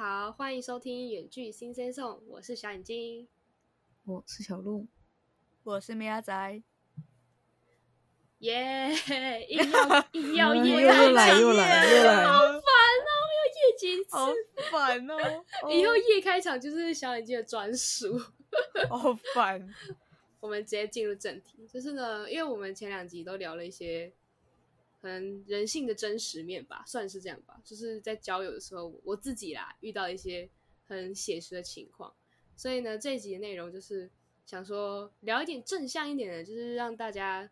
家好，欢迎收听《远距新生颂》，我是小眼睛，我是小鹿，我是米阿仔，耶！硬要 硬要夜又来又来又来，好烦哦，要夜几次，好烦哦！以后夜开场就是小眼睛的专属，好烦。我们直接进入正题，就是呢，因为我们前两集都聊了一些。可能人性的真实面吧，算是这样吧。就是在交友的时候，我自己啦遇到一些很写实的情况，所以呢，这一集的内容就是想说聊一点正向一点的，就是让大家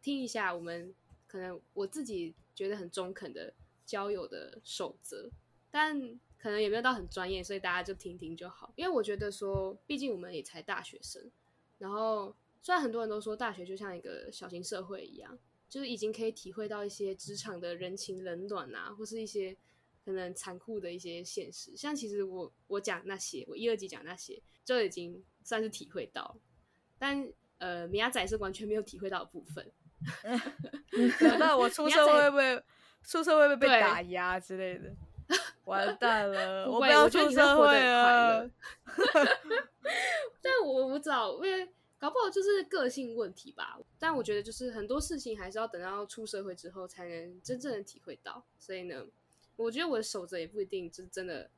听一下我们可能我自己觉得很中肯的交友的守则，但可能也没有到很专业，所以大家就听听就好。因为我觉得说，毕竟我们也才大学生，然后虽然很多人都说大学就像一个小型社会一样。就是已经可以体会到一些职场的人情冷暖啊，或是一些可能残酷的一些现实。像其实我我讲那些，我一二级讲那些，就已经算是体会到。但呃，米亚仔是完全没有体会到的部分。那我出社会会出社会会被打压之类的？完蛋了，我不要出社会了。但我不知道，因为。搞不好就是个性问题吧，但我觉得就是很多事情还是要等到出社会之后才能真正的体会到。所以呢，我觉得我的守则也不一定就是真的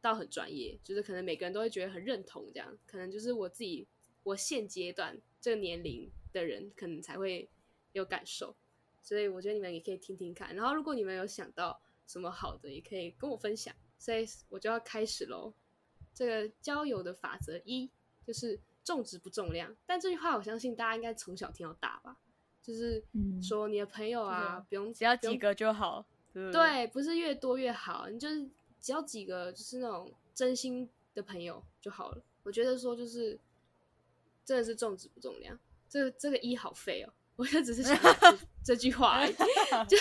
到很专业，就是可能每个人都会觉得很认同这样。可能就是我自己，我现阶段这个年龄的人可能才会有感受。所以我觉得你们也可以听听看，然后如果你们有想到什么好的，也可以跟我分享。所以我就要开始喽。这个交友的法则一就是。重质不重量，但这句话我相信大家应该从小听到大吧，就是说你的朋友啊，不用只要几个就好，对，不是越多越好，你就是只要几个，就是那种真心的朋友就好了。我觉得说就是真的是重质不重量，这这个一好废哦，我就只是想 这句话而已，就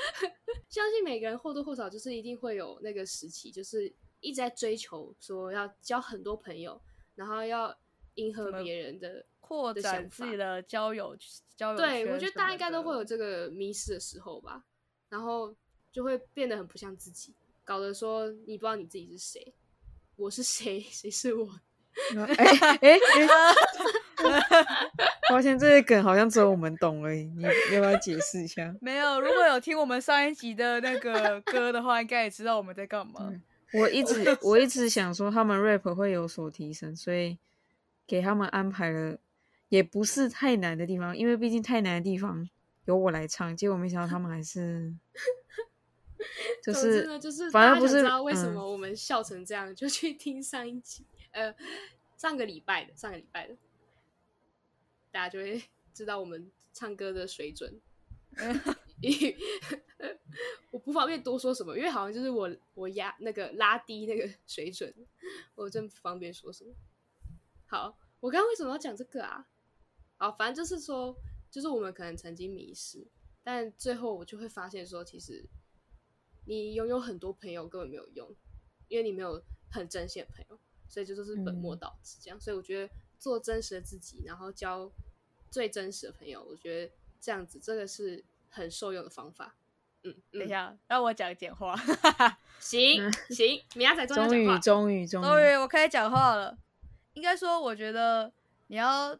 相信每个人或多或少就是一定会有那个时期，就是一直在追求说要交很多朋友，然后要。迎合别人的扩展自己的交友交友，对我觉得大家应该都会有这个迷失的时候吧，然后就会变得很不像自己，搞得说你不知道你自己是谁，我是谁，谁是我？哎哎哎！发现这些梗好像只有我们懂而已，你要不要解释一下？没有，如果有听我们上一集的那个歌的话，应该也知道我们在干嘛。我一直 我一直想说，他们 rap 会有所提升，所以。给他们安排了，也不是太难的地方，因为毕竟太难的地方由我来唱，结果没想到他们还是，就是就是反正不是知道为什么我们笑成这样，就去听上一集，呃，上个礼拜的上个礼拜的，大家就会知道我们唱歌的水准。我不方便多说什么，因为好像就是我我压那个拉低那个水准，我真不方便说什么。好，我刚刚为什么要讲这个啊？好，反正就是说，就是我们可能曾经迷失，但最后我就会发现说，其实你拥有很多朋友根本没有用，因为你没有很真心的朋友，所以这就是本末倒置这样。所以我觉得做真实的自己，然后交最真实的朋友，我觉得这样子这个是很受用的方法。嗯，等一下，让我讲简话。行 行，米亚仔终于终于终于我可以讲话了。应该说，我觉得你要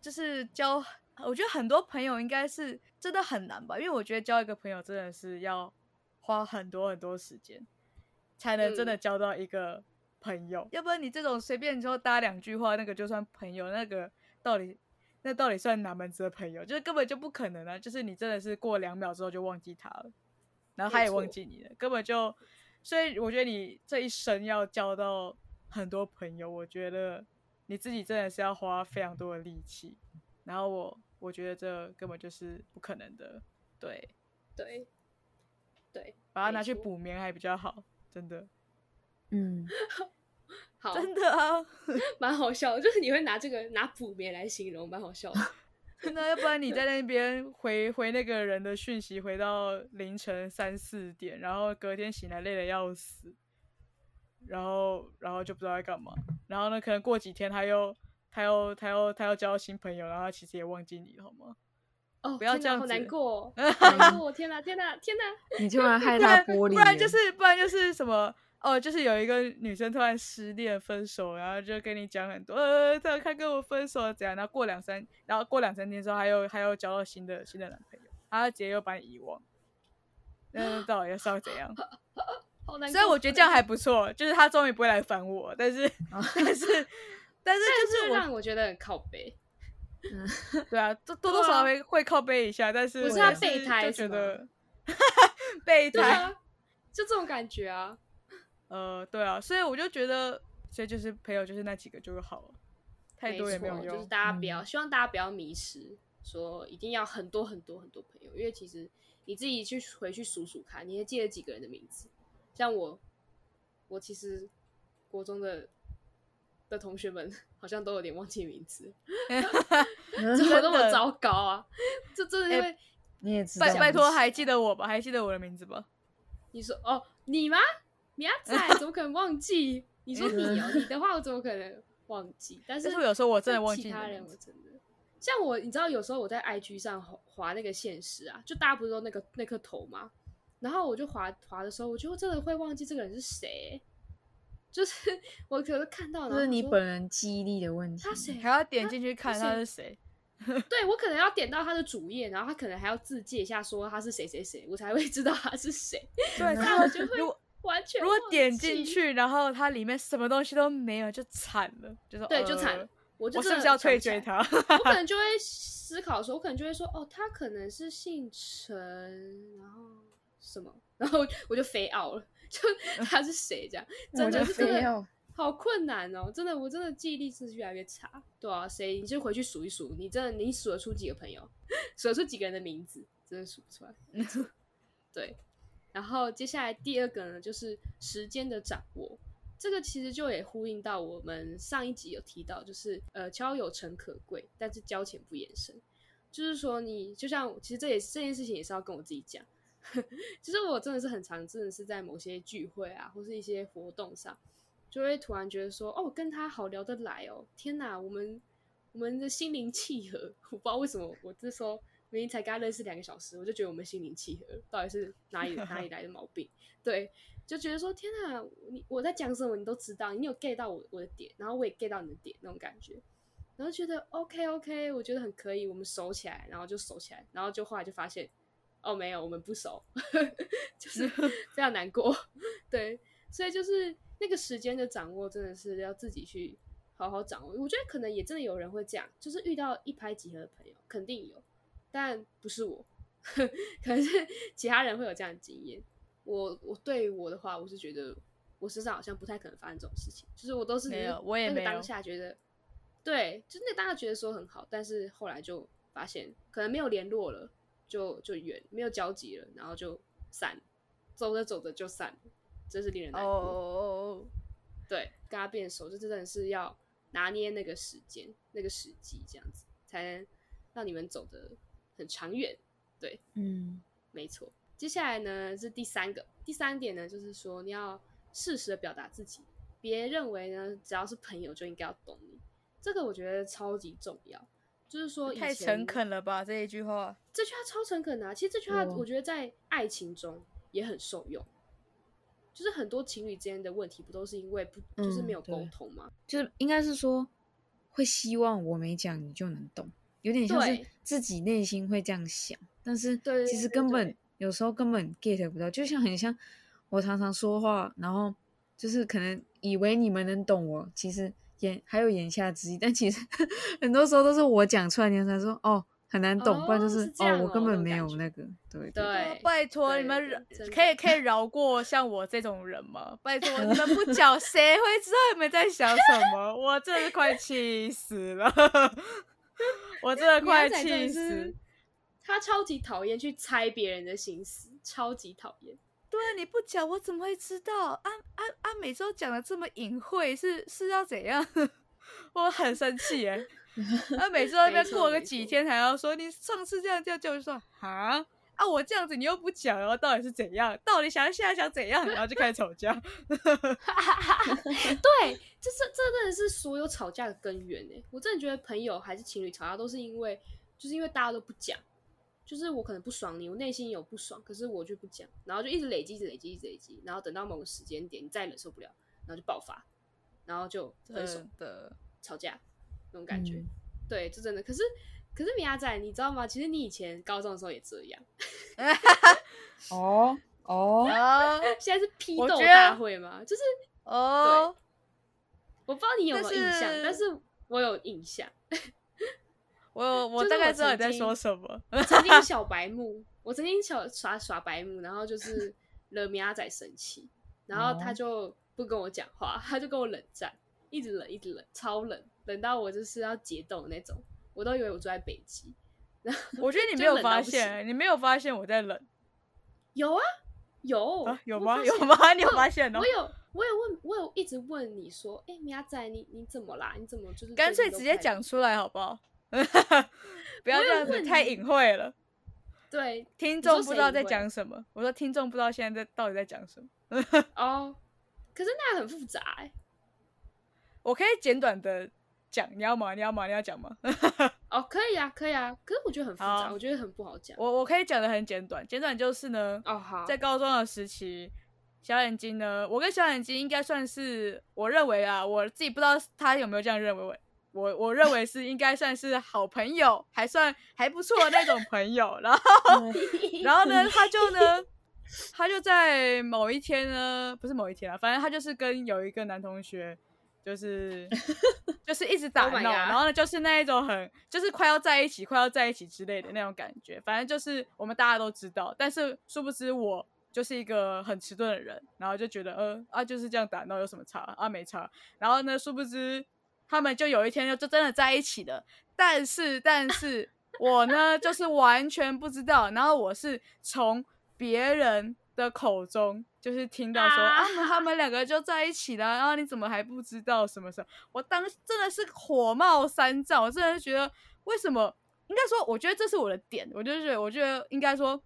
就是交，我觉得很多朋友应该是真的很难吧，因为我觉得交一个朋友真的是要花很多很多时间，才能真的交到一个朋友。要不然你这种随便说搭两句话，那个就算朋友，那个到底那到底算哪门子的朋友？就是根本就不可能啊！就是你真的是过两秒之后就忘记他了，然后他也忘记你了，根本就……所以我觉得你这一生要交到。很多朋友，我觉得你自己真的是要花非常多的力气，然后我我觉得这根本就是不可能的，对对对，把它拿去补眠还比较好，真的，嗯，好，真的啊，蛮好笑，就是你会拿这个拿补眠来形容，蛮好笑的，真的，要不然你在那边回回那个人的讯息，回到凌晨三四点，然后隔天醒来累的要死。然后，然后就不知道在干嘛。然后呢，可能过几天他又，他又，他又，他又交新朋友，然后他其实也忘记你了，好吗？哦，不要这样子，难过，难过！天哪，天哪，天哪！你突 然害他玻璃，不然就是，不然就是什么？哦，就是有一个女生突然失恋分手，然后就跟你讲很多，呃，她她跟我分手了怎样，然后过两三，然后过两三天之后，还有还有交到新的新的男朋友，然后直接又把你遗忘，那到底是要怎样？好难过。虽然我觉得这样还不错，就是他终于不会来烦我，但是 但是但是就是让我觉得很靠背。对啊，多多多少少会会靠背一下，但是不是他备胎就是觉吗得备胎，啊，就这种感觉啊。呃，对啊，所以我就觉得，所以就是朋友就是那几个就好了，太多也没有用。就是大家不要，嗯希望大家不要迷失，说一定要很多很多很多朋友，因为其实你自己去回去数数看，你还记得几个人的名字？像我，我其实国中的的同学们好像都有点忘记名字，怎么那么糟糕啊？这真的哎会、你也知道，拜拜托，还记得我吧？还记得我的名字吧？你说哦，你吗？米阿仔 怎么可能忘记？你说你哦，你的话我怎么可能忘记？但是有时候我真的但忘记其他人，我真的像我，你知道有时候我在 IG 上滑滑那个现实啊，就大家不是都那个那颗头吗？然后我就滑滑的时候，我就真的会忘记这个人是谁，就是 我可能看到，了这是你本人记忆力的问题。他谁还要点进去看他是谁。对我可能要点到他的主页，然后他可能还要自介一下说他是谁谁谁，我才会知道他是谁。对，那我就会如果 完全如果点进，去，然后它里面什么东西都没有，就惨了，就是对，就惨呃了。我就我是真的不是要退追他？我可能就会思考说，我可能就会说，哦，他可能是姓陈，然后什么，然后我就飞傲了，就他是谁这样，真的是真的非要好困难哦，真的，我真的记忆力是越来越差。对啊，谁你就回去数一数，你真的你数得出几个朋友，数得出几个人的名字，真的数不出来。对，然后接下来第二个呢，就是时间的掌握。这个其实就也呼应到我们上一集有提到，就是呃，交友诚可贵，但是交钱不言深。就是说你，就像其实这也这件事情也是要跟我自己讲，其实我真的是很常，真的是在某些聚会啊，或是一些活动上，就会突然觉得说，哦，跟他好聊得来哦，天哪，我们我们的心灵契合，我不知道为什么，我这时候明明才跟他认识两个小时，我就觉得我们心灵契合，到底是哪里哪里来的毛病？对，就觉得说，天哪，你我在讲什么你都知道，你有 get 到我我的点，然后我也 get 到你的点那种感觉，然后觉得 OK OK，我觉得很可以，我们熟起来，然后就熟起来，然后就后来就发现，哦，没有，我们不熟，就是 非常难过，对，所以就是那个时间的掌握，真的是要自己去好好掌握。我觉得可能也真的有人会这样，就是遇到一拍即合的朋友，肯定有，但不是我，可能是其他人会有这样的经验。我我对于我的话，我是觉得我身上好像不太可能发生这种事情，就是我都是没有我也没有那个当下觉得，对，就是那个当下觉得说很好，但是后来就发现可能没有联络了，就就远没有交集了，然后就散，走着走着就散了，真是令人哦难过。哦对，跟他变熟，这真的是要拿捏那个时间、那个时机，这样子才能让你们走得很长远。对，嗯，没错。接下来呢是第三个，第三点呢就是说你要适时的表达自己，别认为呢只要是朋友就应该要懂你，这个我觉得超级重要。就是说太诚恳了吧这一句话。这句话超诚恳的、啊。其实这句话我觉得在爱情中也很受用，就是很多情侣之间的问题不都是因为不就是没有沟通吗？就是应该是说会希望我没讲你就能懂，有点像是自己内心会这样想，但是其实根本对有时候根本 get 不到，就像很像我常常说话，然后就是可能以为你们能懂我，其实言还有眼下之意，但其实很多时候都是我讲出来，你才说哦很难懂，不然就哦是这样我根本没有那个，对对哦拜托你们可以可以饶过像我这种人吗？拜托你们不 讲，谁会知道你们在想什么？我真的快气死了，我真的快气死。他超级讨厌去猜别人的心思，超级讨厌。对啊，你不讲我怎么会知道？啊啊啊！每周讲的这么隐晦，是是要怎样？我很生气耶！啊，每次在那边过个几天，还要说你上次这样这样，就说啊啊，我这样子你又不讲，然后到底是怎样？到底想现在想怎样？然后就开始吵架。对，这是这真的是所有吵架的根源呢。我真的觉得朋友还是情侣吵架都是因为，就是因为大家都不讲，就是我可能不爽你，我内心有不爽，可是我就不讲，然后就一直累积，一直累积，一直累积，然后等到某个时间点，你再忍受不了，然后就爆发，然后就分手的，吵架那种感觉。嗯对，这真的。可是可是米亚仔，你知道吗？其实你以前高中的时候也这样，哦哦，啊现在是批斗大会嘛，就是哦，我不知道你有没有印象，但是我有印象。我我大概知道你在说什么。我曾经小白目，我曾经小耍耍白目，然后就是惹米阿仔生气，然后他哦就不跟我讲话，他就跟我冷战，一直冷，一直冷，超冷，冷到我就是要解冻的那种，我都以为我住在北极。我觉得你没有发现，你没有发现我在冷有啊，有啊？有吗？有吗？你有发现哦我？有，我有问，我有一直问你说，哎、米亚仔，你你怎么啦？你怎么就是干脆直接讲出来好不好？不要这样子太隐晦了，对听说众不知道在讲什么。我说听众不知道现在在到底在讲什么。哦，可是那很复杂哎、我可以简短的讲，你要吗？你要吗？你要讲吗？哦，可以啊，可以啊，可是我觉得很复杂，好我觉得很不好讲。我我可以讲的很简短，简短就是呢，哦，好，在高中的时期，小眼睛呢，我跟小眼睛应该算是，我认为啊，我自己不知道他有没有这样认为，我我我认为是应该算是好朋友，还算还不错的那种朋友。然后然后呢，他就呢，他就在某一天呢，不是某一天啊，反正他就是跟有一个男同学。就是 就是一直打 Oh 闹然后呢，就是那一种很就是快要在一起、快要在一起之类的那种感觉。反正就是我们大家都知道，但是殊不知我就是一个很迟钝的人，然后就觉得呃啊就是这样打闹有什么差啊没差。然后呢，殊不知他们就有一天就就真的在一起了。但是但是我呢就是完全不知道，然后我是从别人的口中就是听到说啊啊他们两个就在一起了，然后你怎么还不知道什么什么？我当真的是火冒三丈，我真的觉得为什么？应该说，我觉得这是我的点，我就觉得，我觉得应该说，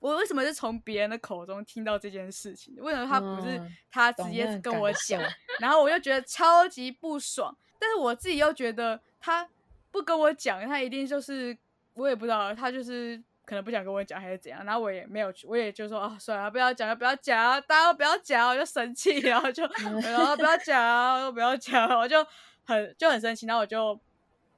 我为什么是从别人的口中听到这件事情？为什么他不是嗯他直接跟我讲？然后我就觉得超级不爽，但是我自己又觉得他不跟我讲，他一定就是我也不知道，他就是可能不想跟我讲还是怎样。然后我也没有去，我也就说啊，算了，不要讲，不要讲，大家都不要讲，我就生气，然后就然后不要讲，都不要讲，我就很就很生气，然后我就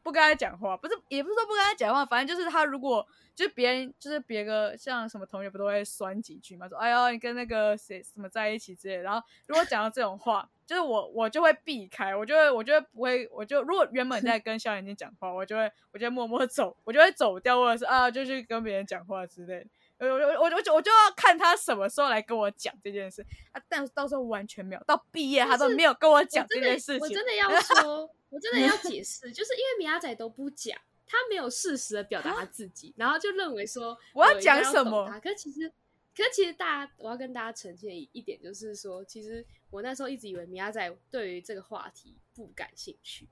不跟他讲话，不是也不是说不跟他讲话，反正就是他如果就别人就是别个像什么同学不都会酸几句嘛，说哎呦你跟那个谁什么在一起之类的，然后如果讲到这种话，就是我我就会避开，我就会我就会不会，我就如果原本在跟小眼睛讲话，我就会我就会默默走，我就会走掉，或者是啊就去跟别人讲话之类的。我我我我就我就要看他什么时候来跟我讲这件事啊，但是到时候完全没有，到毕业他都没有跟我讲这件事情。我真的要说，我真的要解释，就是因为米亚仔都不讲，他没有适时的表达他自己，然后就认为说我要讲什么他，可是其实，可是其实大家，我要跟大家澄清一一点就是说，其实我那时候一直以为米亚仔对于这个话题不感兴趣，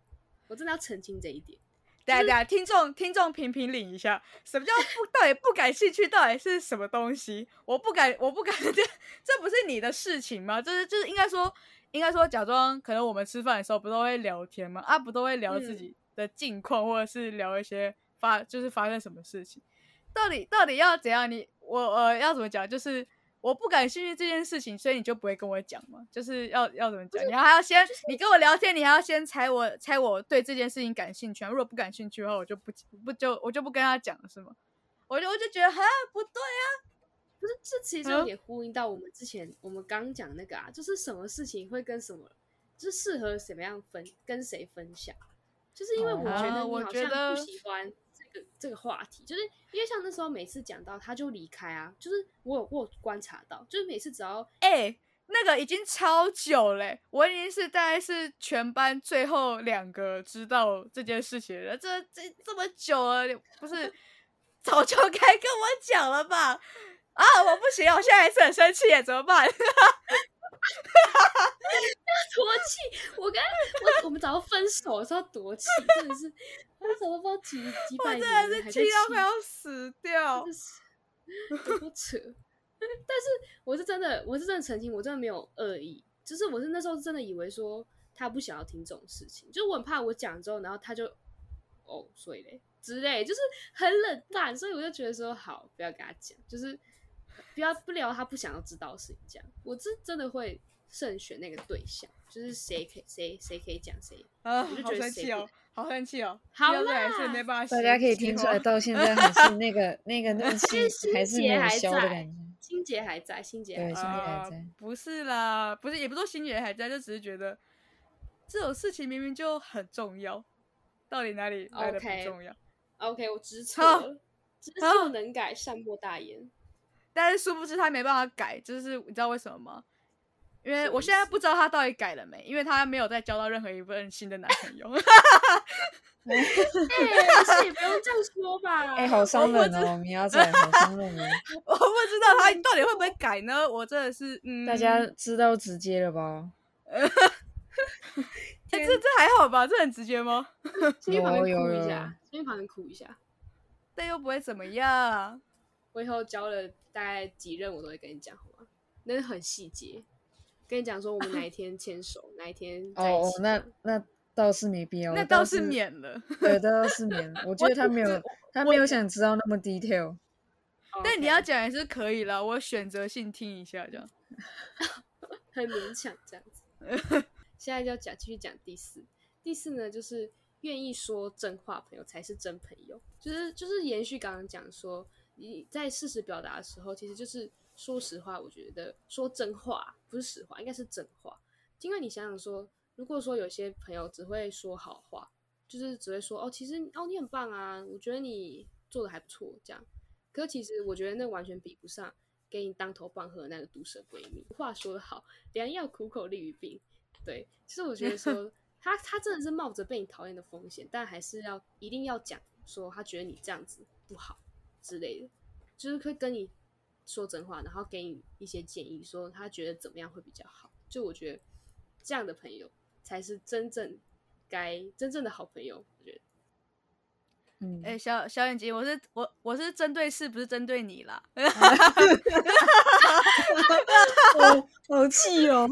我真的要澄清这一点。等一下等一下，听众听众评评理一下，什么叫不到底不感兴趣？到底是什么东西？我不敢，我不敢，这这不是你的事情吗？就是就是应该说，应该说假装可能我们吃饭的时候不都会聊天吗？啊，不都会聊自嗯己的近况，或者是聊一些发就是发生什么事情？到底到底要怎样？你我呃要怎么讲？就是我不感兴趣这件事情，所以你就不会跟我讲吗？就是要要怎么讲？你还要先、你跟我聊天，你还要先猜我猜我对这件事情感兴趣啊。如果不感兴趣的话，我就不不就我就不跟他讲了，是吗？我就我就觉得哈不对啊，不是，这其实嗯有点呼应到我们之前我们刚讲那个啊，就是什么事情会跟什么，就是适合什么样分跟谁分享，就是因为我觉啊得你好我觉得像不喜欢这个这个话题，就是因为像那时候每次讲到他就离开啊，就是我有我有观察到，就是每次只要哎、那个已经超久嘞、我已经是大概是全班最后两个知道这件事情的人，这这这么久了，不是 早就该跟我讲了吧？啊，我不行，我现在还是很生气耶，怎么办？哈哈，要多气，我跟我我们早就分手的时候夺气，真的是我早都不知道几几百年还在气到快要死掉真的。是有多扯。但是我是真的，我是真的澄清，我真的没有恶意，就是我是那时候真的以为说他不想要听这种事情，就我很怕我讲之后，然后他就哦，所以嘞，之类，就是很冷淡，所以我就觉得说好，不要跟他讲，就是不要不聊他不想要知道的事情。这样，我是真的会慎选那个对象，就是谁可以谁谁可以讲谁，啊，我就好觉得谁不生气哦，好生气哦！好听到这还是啦没办法大家可以听出来，到现在还是那个那个怒气心还是没有还消的感觉。心结还在，心结还对，在。心结还啊在。不是啦，不是，也不是说心结还在，就只是觉得这种事情明明就很重要，到底哪里来的不 OK 重要？OK，我知错好了，知好错能改，善莫大焉。但是殊不知他没办法改，就是你知道为什么吗？因为我现在不知道他到底改了没，因为他没有再交到任何一份新的男朋友。哎、可是也不用这样说吧。哎、好伤 人哦，米娅仔，好伤人哦。我不知道他到底会不会改呢？我真的是，嗯，大家知道直接了吧？哎、这这还好吧？这很直接吗？先去旁边哭一下，先去旁边哭一下。但又不会怎么样。我以后交了大概几任，我都会跟你讲，好吗？那是很细节，跟你讲说我们哪一天牵手，哪一天在一起，那那倒是没必要，那倒倒是免了。对，那倒是免了。我觉得他没有，他没有想知道那么 detail。但你要讲也是可以啦，我选择性听一下这样。很勉强这样子。现在就要讲继续讲第四，第四呢就是愿意说真话朋友才是真朋友，就是就是延续刚刚讲说你在事实表达的时候，其实就是说实话。我觉得说真话不是实话，应该是真话。因为你想想说，如果说有些朋友只会说好话，就是只会说哦，其实哦你很棒啊，我觉得你做的还不错这样。可其实我觉得那完全比不上给你当头棒喝的那个毒舌闺蜜。话说得好，良药苦口利于病。对，其实我觉得说 他他真的是冒着被你讨厌的风险，但还是要一定要讲说他觉得你这样子不好之类的，就是会跟你说真话，然后给你一些建议，说他觉得怎么样会比较好。就我觉得这样的朋友才是真正该真正的好朋友。我觉得嗯，哎、小小眼睛，我是我我是针对事，不是针对你啦。哦，好气哦！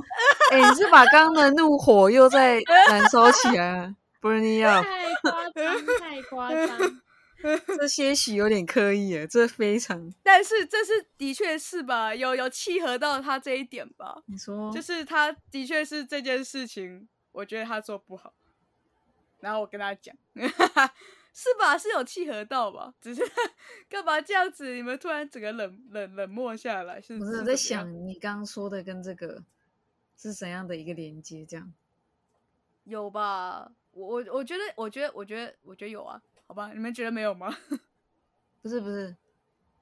哎、你是把刚刚的怒火又在燃烧起来了，burning up，太夸张，太夸张。这些许有点刻意了，这非常。但是这是的确是吧，有有契合到他这一点吧，你说就是他的确是这件事情，我觉得他做不好，然后我跟他讲，是吧？是有契合到吧？只是干嘛这样子？你们突然整个冷冷冷漠下来，是我是是在想你刚刚说的跟这个是怎样的一个连接？这样有吧？我我我觉得，我觉得，我觉得，我觉得有啊。好吧，你们觉得没有吗？不是不是，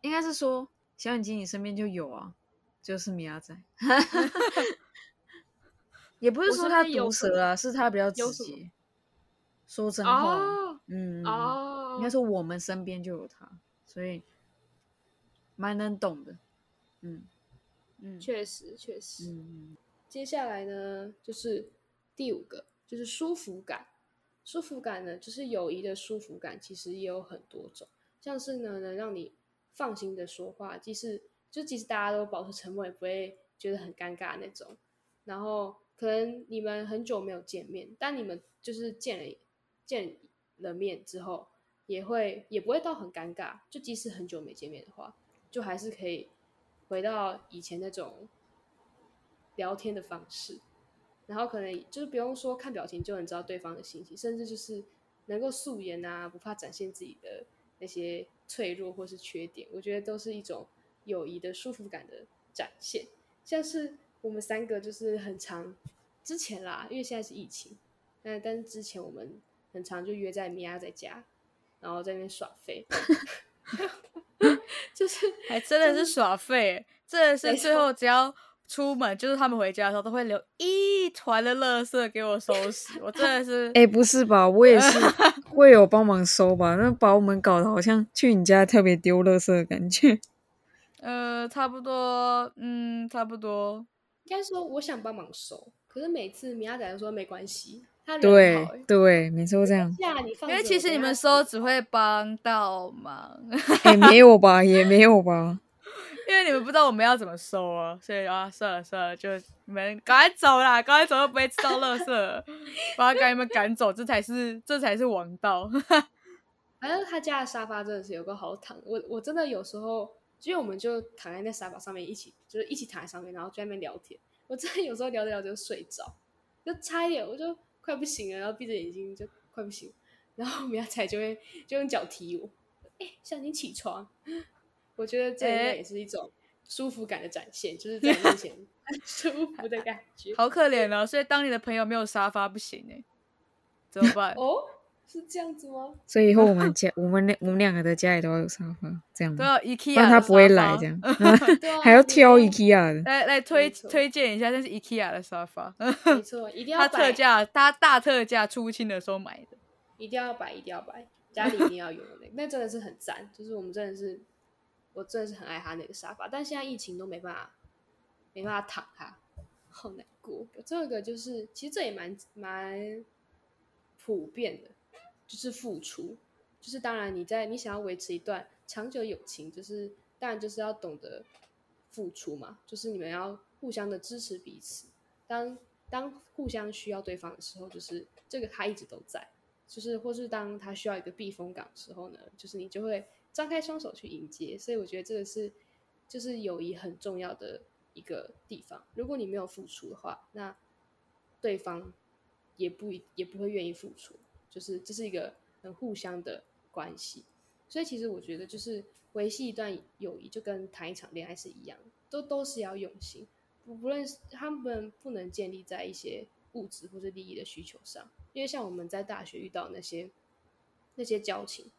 应该是说小眼睛你身边就有啊，就是米亚仔，也不是说他毒舌啊，是他比较直接，说真话。哦嗯，哦，应该说我们身边就有他，所以蛮能懂的。嗯嗯，确实确实。嗯，接下来呢，就是第五个，就是舒服感。舒服感呢，就是友谊的舒服感，其实也有很多种，像是呢，能让你放心的说话，即使就即使大家都保持沉默，也不会觉得很尴尬那种。然后可能你们很久没有见面，但你们就是见了见了面之后，也会也不会到很尴尬。就即使很久没见面的话，就还是可以回到以前那种聊天的方式。然后可能就是不用说看表情就能知道对方的心情，甚至就是能够素颜啊，不怕展现自己的那些脆弱或是缺点，我觉得都是一种友谊的舒服感的展现。像是我们三个就是很常之前啦，因为现在是疫情，但但是之前我们很常就约在米娅在家，然后在那边耍废 就是还真的是耍废，真的是最后只要出门，就是他们回家的时候都会留一团的垃圾给我收拾，我真的是，哎、不是吧？我也是 会有帮忙收吧？那把我们搞得好像去你家特别丢垃圾的感觉。呃，差不多，嗯，差不多，应该说我想帮忙收，可是每次米娅仔都说没关系，他人对好、欸，对，每次都这样。你放因为其实你们收只会帮到忙，也、没有吧？也没有吧？因为你们不知道我们要怎么收啊，所以啊，算了算了，就你们赶快走啦，赶快走，又不会吃到垃圾了，把赶你们赶走，这才是这才是王道。反正他家的沙发真的是有个好躺，我我真的有时候，因为我们就躺在那沙发上面一起，就是一起躺在上面，然后在那边聊天。我真的有时候聊着聊着就睡着，就差一点我就快不行了，然后闭着眼睛就快不行，然后苗仔就会就用脚踢我，哎、小你起床。我觉得这应该也是一种舒服感的展现，就是在面前很 舒服的感觉。好可怜哦。所以当你的朋友没有沙发不行哎，怎么办？哦，是这样子吗？所以以后我们家我们两我们两个的家里都要有沙发，这样吗？都要 IKEA，不然他不会来，这样 对啊还要挑对啊 IKEA 的。来来推推荐一下，这是 IKEA 的沙发，没错，一定要它摆特价，它大特价出清的时候买的。一定要摆，一定要摆，家里一定要有的那个，那真的是很赞。就是我们真的是，我真的是很爱他那个沙发，但现在疫情都没办法，没办法躺他，好难过。这个就是，其实这也蛮蛮普遍的，就是付出，就是当然你在你想要维持一段长久友情，就是当然就是要懂得付出嘛，就是你们要互相的支持彼此。当当互相需要对方的时候，就是这个他一直都在。就是或是当他需要一个避风港的时候呢，就是你就会张开双手去迎接。所以我觉得这个是就是友谊很重要的一个地方。如果你没有付出的话，那对方也不也不会愿意付出。就是这是一个很互相的关系。所以其实我觉得，就是维系一段友谊，就跟谈一场恋爱是一样，都都是要用心。不不论是他们不能建立在一些物质或者利益的需求上，因为像我们在大学遇到那些那些交情，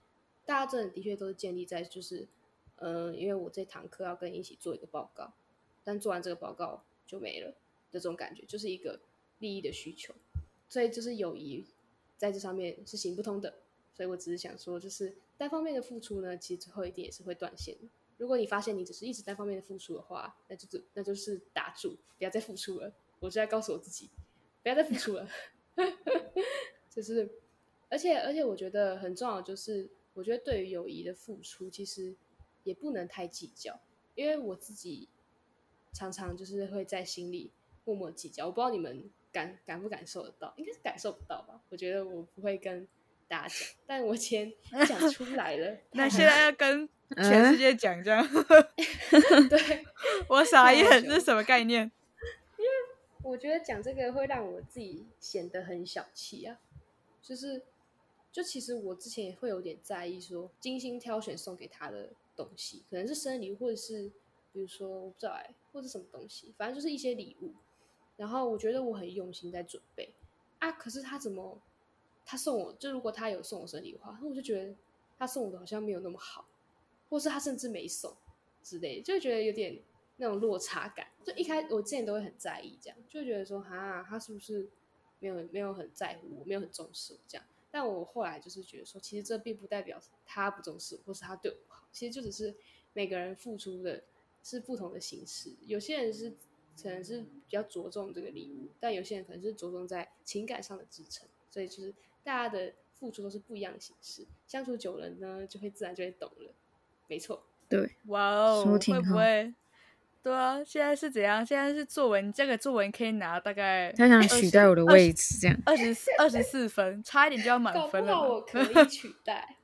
大家真的的确都是建立在就是，呃，因为我这堂课要跟你一起做一个报告，但做完这个报告就没了的这种感觉，就是一个利益的需求，所以就是友谊在这上面是行不通的。所以我只是想说，就是单方面的付出呢，其实最后一定也是会断线。如果你发现你只是一直单方面的付出的话，那就是那就是打住，不要再付出了。我就在告诉我自己，不要再付出了。就是，而且而且，我觉得很重要，就是我觉得对于友谊的付出，其实也不能太计较，因为我自己常常就是会在心里默默计较。我不知道你们感感不感受得到，应该是感受不到吧？我觉得我不会跟大家讲，但我今天 讲出来了。那现在要跟全嗯世界讲这样，对，我傻眼，这是什么概念？因为我觉得讲这个会让我自己显得很小气啊，就是，就其实我之前也会有点在意说精心挑选送给他的东西，可能是生日礼物，或者是比如说我不知道哎，或者什么东西，反正就是一些礼物。然后我觉得我很用心在准备啊，可是他怎么他送我，就如果他有送我生日礼物的话，那我就觉得他送我的好像没有那么好，或是他甚至没送之类的，就觉得有点那种落差感。就一开我之前都会很在意，这样就觉得说，哈，他是不是没有没有很在乎我，没有很重视我这样。但我后来就是觉得说，其实这并不代表他不重视我，或是他对我不好，其实就只是每个人付出的是不同的形式。有些人是可能是比较着重这个礼物，但有些人可能是着重在情感上的支撑。所以就是大家的付出都是不一样的形式，相处久了呢，就会自然就会懂了。没错，对，哇哦，会不会？对啊，现在是怎样？现在是作文，这个作文可以拿大概他想取代我的位置，这样。二十四二十四分，差一点就要满分了我可以 取代。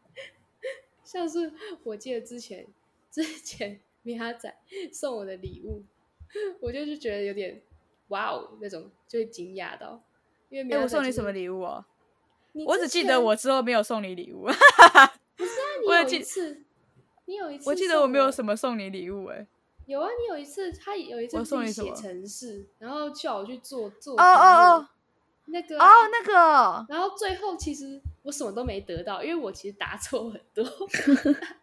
像是我记得之前之前米哈仔送我的礼物，我就是觉得有点哇哦那种，就会惊讶到，因为米哎、哈仔就是我送你什么礼物啊？我只记得我之后没有送你礼物，不是啊，你有我有记一次，你有一次，我记得我没有什么。么送你礼物哎、有啊，你有一次，他有一次我自己写送你什么程式，然后叫我去做做哦哦哦那个哦啊，那个。然后最后其实我什么都没得到，因为我其实答错很多，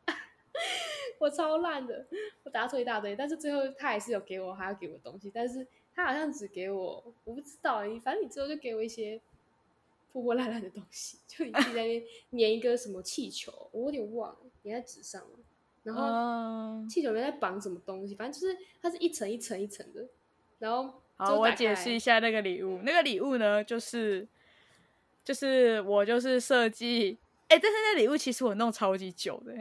我超烂的，我答错一大堆，但是最后他还是有给我还要给我东西，但是他好像只给我我不知道，你反正你之后就给我一些破破烂烂的东西，就你自己在那边粘一个什么气球，我有点忘了，粘在纸上了，然后。嗯，气球里面在绑什么东西，反正就是它是一层一层一层的，然后好，我解释一下那个礼物。那个礼物呢，就是就是我就是设计，哎、但是那礼物其实我弄超级久的。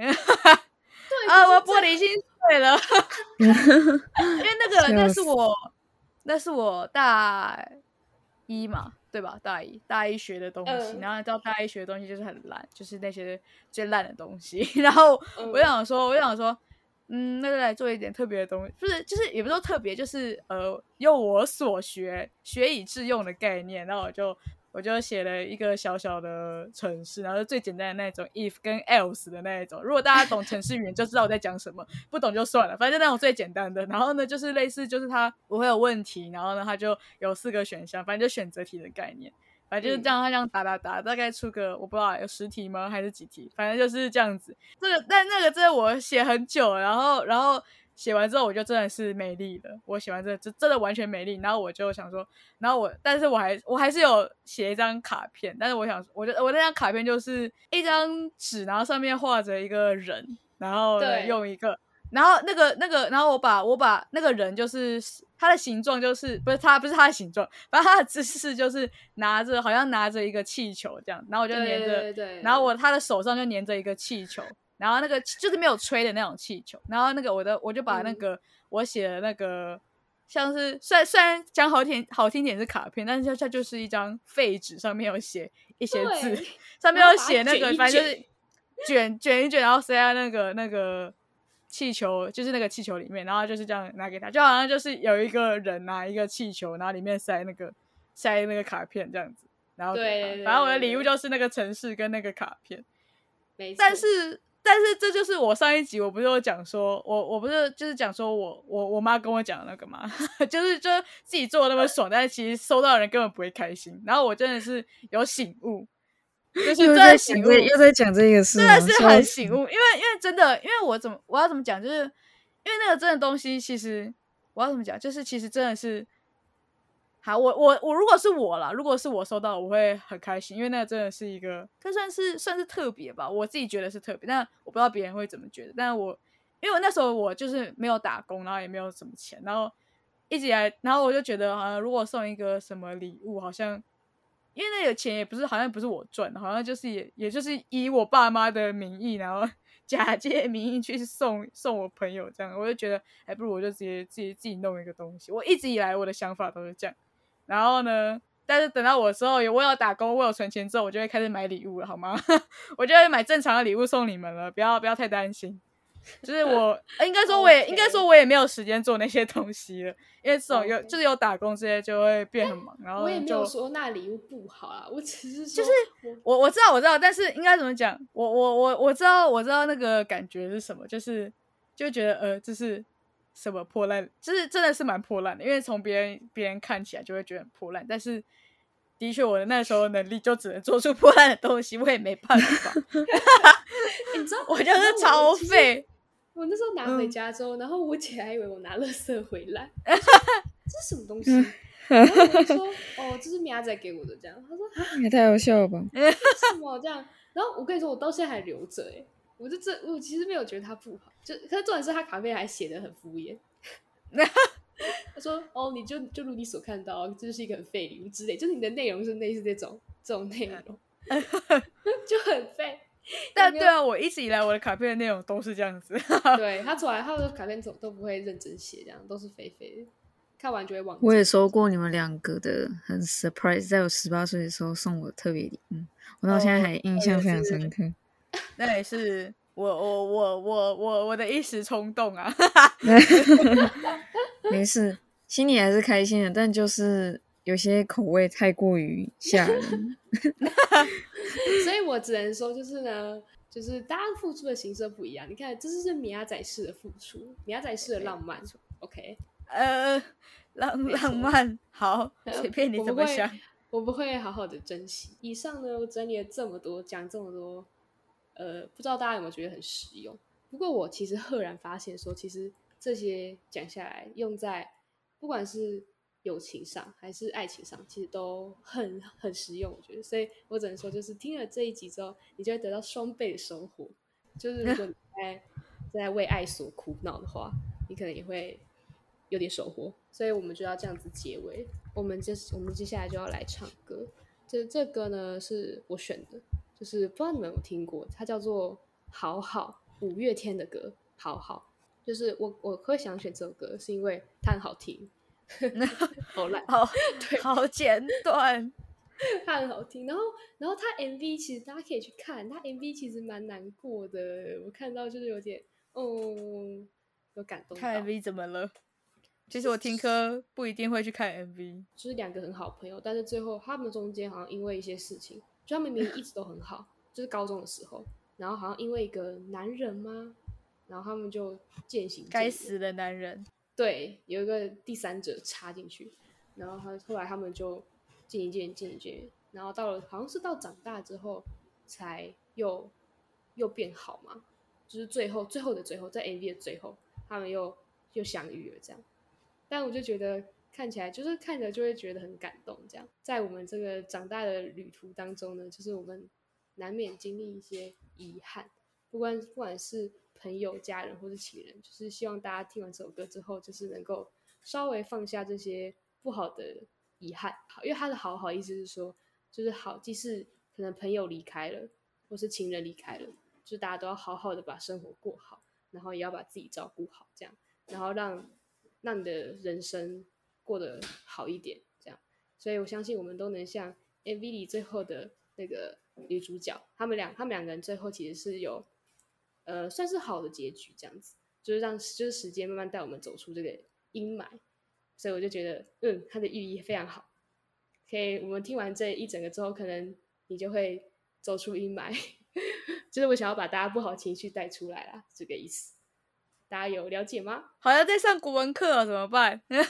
啊，我玻璃心碎了，因为那个那是我那是我大一嘛，对吧？大一大一学的东西，嗯然后到大一学的东西就是很烂，就是那些最烂的东西。然后嗯我就想说，我就想说，嗯，那就来做一点特别的东西，不是，就是也不是说特别，就是呃，用我所学，学以致用的概念。然后我就我就写了一个小小的程式，然后最简单的那种 if 跟 else 的那一种。如果大家懂程式语言，就知道我在讲什么；不懂就算了，反正就那种最简单的。然后呢，就是类似，就是它不会有问题，然后呢，它就有四个选项，反正就选择题的概念。反正就是这样，它这样打打打，大概出个我不知道有十题吗，还是几题？反正就是这样子。这个但那个真的我写很久，然后然后写完之后我就真的是美丽了。我写完这这真的完全美丽，然后我就想说，然后我但是我还我还是有写一张卡片，但是我想我就我那张卡片就是一张纸，然后上面画着一个人，然后对用一个。然后那个那个，然后我把我把那个人就是他的形状就是不是他不是他的形状，反正他的姿势就是拿着好像拿着一个气球这样，然后我就对粘着对对，然后我他的手上就粘着一个气球，然后那个就是没有吹的那种气球，然后那个我的我就把那嗯。个、我写的那个像是虽然虽然讲好听好听点是卡片，但是它它就是一张废纸，上面有写一些字，上面有然后把它写那个反正就是卷。卷卷一卷，然后塞在那个那个。气球就是那个气球里面，然后就是这样拿给他，就好像就是有一个人拿一个气球，然后里面塞那个塞那个卡片这样子，然后对对反正我的礼物就是那个城市跟那个卡片。但是，但是这就是我上一集我不是有讲说，我我不是就是讲说我我我妈跟我讲那个嘛，就是就是自己做的那么爽，但是其实收到的人根本不会开心。然后我真的是有醒悟，就是在醒悟，又在讲这个事，真的是很醒悟，因为因为真的，因为我怎么我要怎么讲，就是因为那个真的东西，其实我要怎么讲，就是其实真的是，好，我我我如果是我啦，如果是我收到，我会很开心，因为那个真的是一个，这算是算是特别吧，我自己觉得是特别，但我不知道别人会怎么觉得，但我因为我那时候我就是没有打工，然后也没有什么钱，然后一直以来，然后我就觉得好像如果送一个什么礼物，好像。因为那个钱也不是，好像不是我赚的，好像就是也也就是以我爸妈的名义，然后 假借名义去送送我朋友这样，我就觉得还不如我就直接自己自己弄一个东西。我一直以来我的想法都是这样，然后呢，但是等到我之后有我有打工，我有存钱之后，我就会开始买礼物了，好吗？我就会买正常的礼物送你们了，不要不要太担心。就是我呃应该说我也 应该说我也没有时间做那些东西了，因为这种有就是有打工这些就会变很忙，然后我也没就有说那礼物不好啊，我只是就就是我我我知道我知道，但是应该怎么讲？我我我我知道我知道那个感觉是什么，就是就觉得呃就是什么破烂，就是真的是蛮破烂的，因为从别人别人看起来就会觉得很破烂，但是的确我的那时候能力就只能做出破烂的东西，我也没办法 你知道我就是超。废。我那时候拿回嗯家之后，然后我姐还以为我拿垃圾回来，这是什么东西？然后我说哦，这是米亚仔给我的，这样。她说啊，也太好笑了吧？为什么这样？然后我跟你说，我到现在还留着哎，我就这我其实没有觉得他不好，就可是重点是他卡片还写的很敷衍。他说哦，你就就如你所看到，这就是一个很废礼物之类，就是你的内容是类似这种这种内容，就很废。但对啊，我一直以来我的卡片的内容都是这样子。对他出来，他的卡片总都不会认真写，这样都是废废的，看完就会忘记。我也收过你们两个的很 surprise，在我十八岁的时候送我特别礼物，我到现在还印象非常深刻。那也是我我我我我我的一时冲动啊。没事，心里还是开心的，但就是有些口味太过于吓人。所以我只能说，就是呢，就是大家付出的形式不一样。你看，这就是米亚仔式的付出，米亚仔式的浪漫。OK，呃，浪浪漫，好，随便你怎么想。我不会好好的珍惜。以上呢，我整理了这么多，讲这么多，呃，不知道大家有没有觉得很实用？不过我其实赫然发现说，其实这些讲下来，用在不管是友情上还是爱情上，其实都很很实用。我觉得，所以我只能说，就是听了这一集之后，你就会得到双倍的收获。就是如果你在 在为爱所苦恼的话，你可能也会有点收获。所以我们就要这样子结尾。我们接我们接下来就要来唱歌。这这歌呢是我选的，就是不知道你们有听过，它叫做《好好》，五月天的歌《好好》。就是我我会想选这首歌，是因为它很好听 好烂。好对好简短，它很好听。然后，然后它 MV 其实大家可以去看，它 MV 其实蛮难过的，我看到就是有点，哦，有感动到。看 MV 怎么了？其实我听歌不一定会去看 MV，就是两个很好朋友，但是最后他们中间好像因为一些事情，就他们明明一直都很好，就是高中的时候，然后好像因为一个男人吗？然后他们就渐行渐远该死的男人。对，有一个第三者插进去，然后他后来他们就渐行渐远渐行渐远，然后到了好像是到长大之后才又又变好嘛，就是最后最后的最后，在 MV 的最后，他们又又相遇了这样。但我就觉得看起来就是看着就会觉得很感动，这样。在我们这个长大的旅途当中呢，就是我们难免经历一些遗憾，不管不管是朋友、家人或是情人，就是希望大家听完这首歌之后，就是能够稍微放下这些不好的遗憾。好，因为他的好好意思是说，就是好，即使可能朋友离开了，或是情人离开了，就是大家都要好好的把生活过好，然后也要把自己照顾好，这样，然后让让你的人生过得好一点，这样。所以我相信我们都能像 MV 里最后的那个女主角，他们两他们两个人最后其实是有。呃，算是好的结局，这样子就是让就是时间慢慢带我们走出这个阴霾，所以我就觉得，嗯，它的寓意非常好。可以，我们听完这一整个之后，可能你就会走出阴霾。就是我想要把大家不好情绪带出来啦，这个意思。大家有了解吗？好像在上古文课，怎么办？会吗？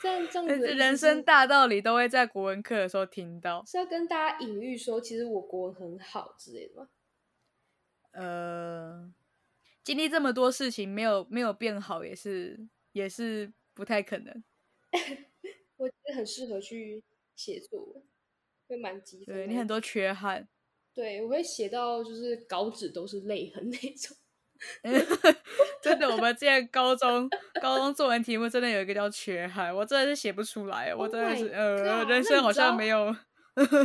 这样这样子，人生大道理都会在国文课的时候听到。是要跟大家隐喻说，其实我国文很好之类的吗？呃，经历这么多事情，没有没有变好，也是也是不太可能。我觉得很适合去写作文，会蛮积分。对你很多缺憾。对，我会写到就是稿纸都是泪痕那种。真的，我们之前高中高中作文题目真的有一个叫缺憾，我真的是写不出来，我真的是呃，人生好像没有。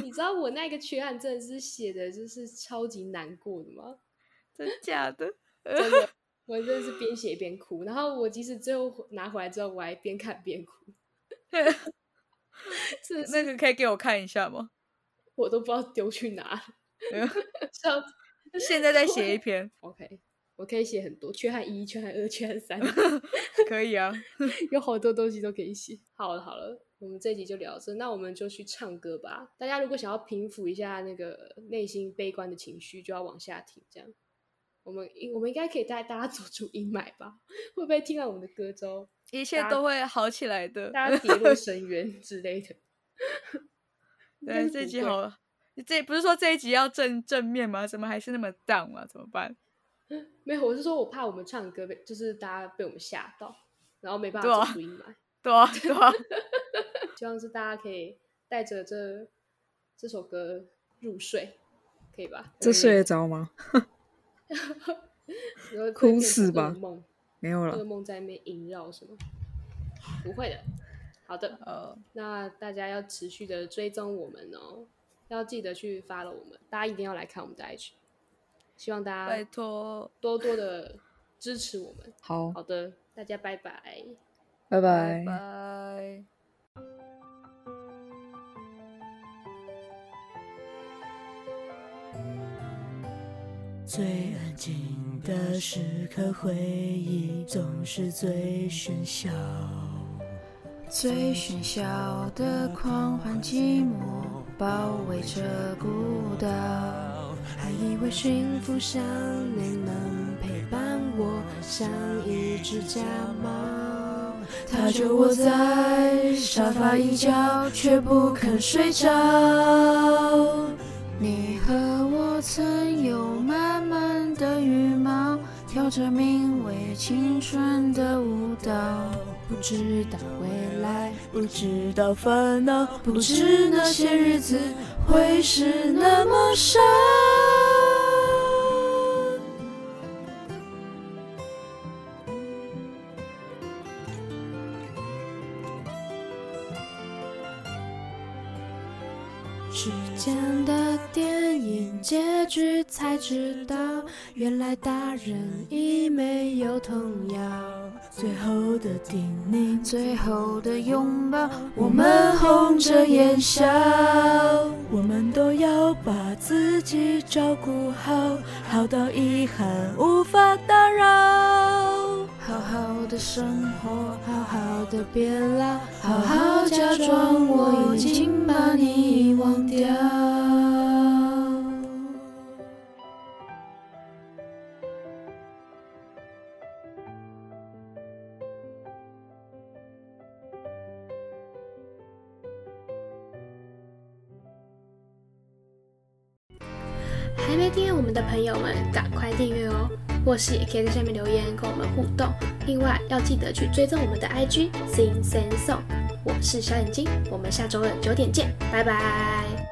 你知 道我那个缺憾真的是写的就是超级难过的吗？真假的？真的，我真的是边写边哭。然后我即使最后拿回来之后，我还边看边哭。是那个可以给我看一下吗？我都不知道丢去哪。现在再写一篇。OK，我可以写很多，缺憾一、缺憾二、缺憾三。可以啊，有好多东西都可以写。好了好了，我们这一集就聊这，那我们就去唱歌吧。大家如果想要平复一下那个内心悲观的情绪，就要往下听，这样。我们应我们应该可以带大家走出阴霾吧？会不会听完我们的歌之后，一切都会好起来的？大家跌落深渊 之类的。对，这一集好，这不是说这一集要正正面吗？怎么还是那么 down 啊？怎么办？没有，我是说我怕我们唱歌被，就是大家被我们吓到，然后没办法走出阴霾。对啊，对啊。希望是大家可以带着这这首歌入睡，可以吧？这睡得着吗？哭死吧！梦没有了，这个梦在那边萦绕是吗？不会的。好的，呃，那大家要持续的追踪我们哦，要记得去发了我们，大家一定要来看我们的 H，希望大家拜托多多的支持我们。好好的，大家拜拜，拜拜拜。最安静的时刻，回忆总是最喧嚣。最喧嚣的狂欢，寂寞包围着孤岛。还以为幸福想念能陪伴我，像一只假猫。它就窝在沙发一角，却不肯睡着。你和我曾有满满的羽毛，跳着名为青春的舞蹈。不知道未来，不知道烦恼，不知那些日子会是那么少。时间的电影结局才知道，原来大人已没有童谣。最后的叮咛，最后的拥抱，我们红着眼笑。我们都要把自己照顾好，好到遗憾无法打扰。的生活，好好的变老，好好假装我已经把你忘掉。还没订阅我们的朋友们，赶快订阅哦！或是也可以在下面留言跟我们互动。另外要记得去追踪我们的 IG Sing Sing Song。我是小眼睛，我们下周二九点见，拜拜。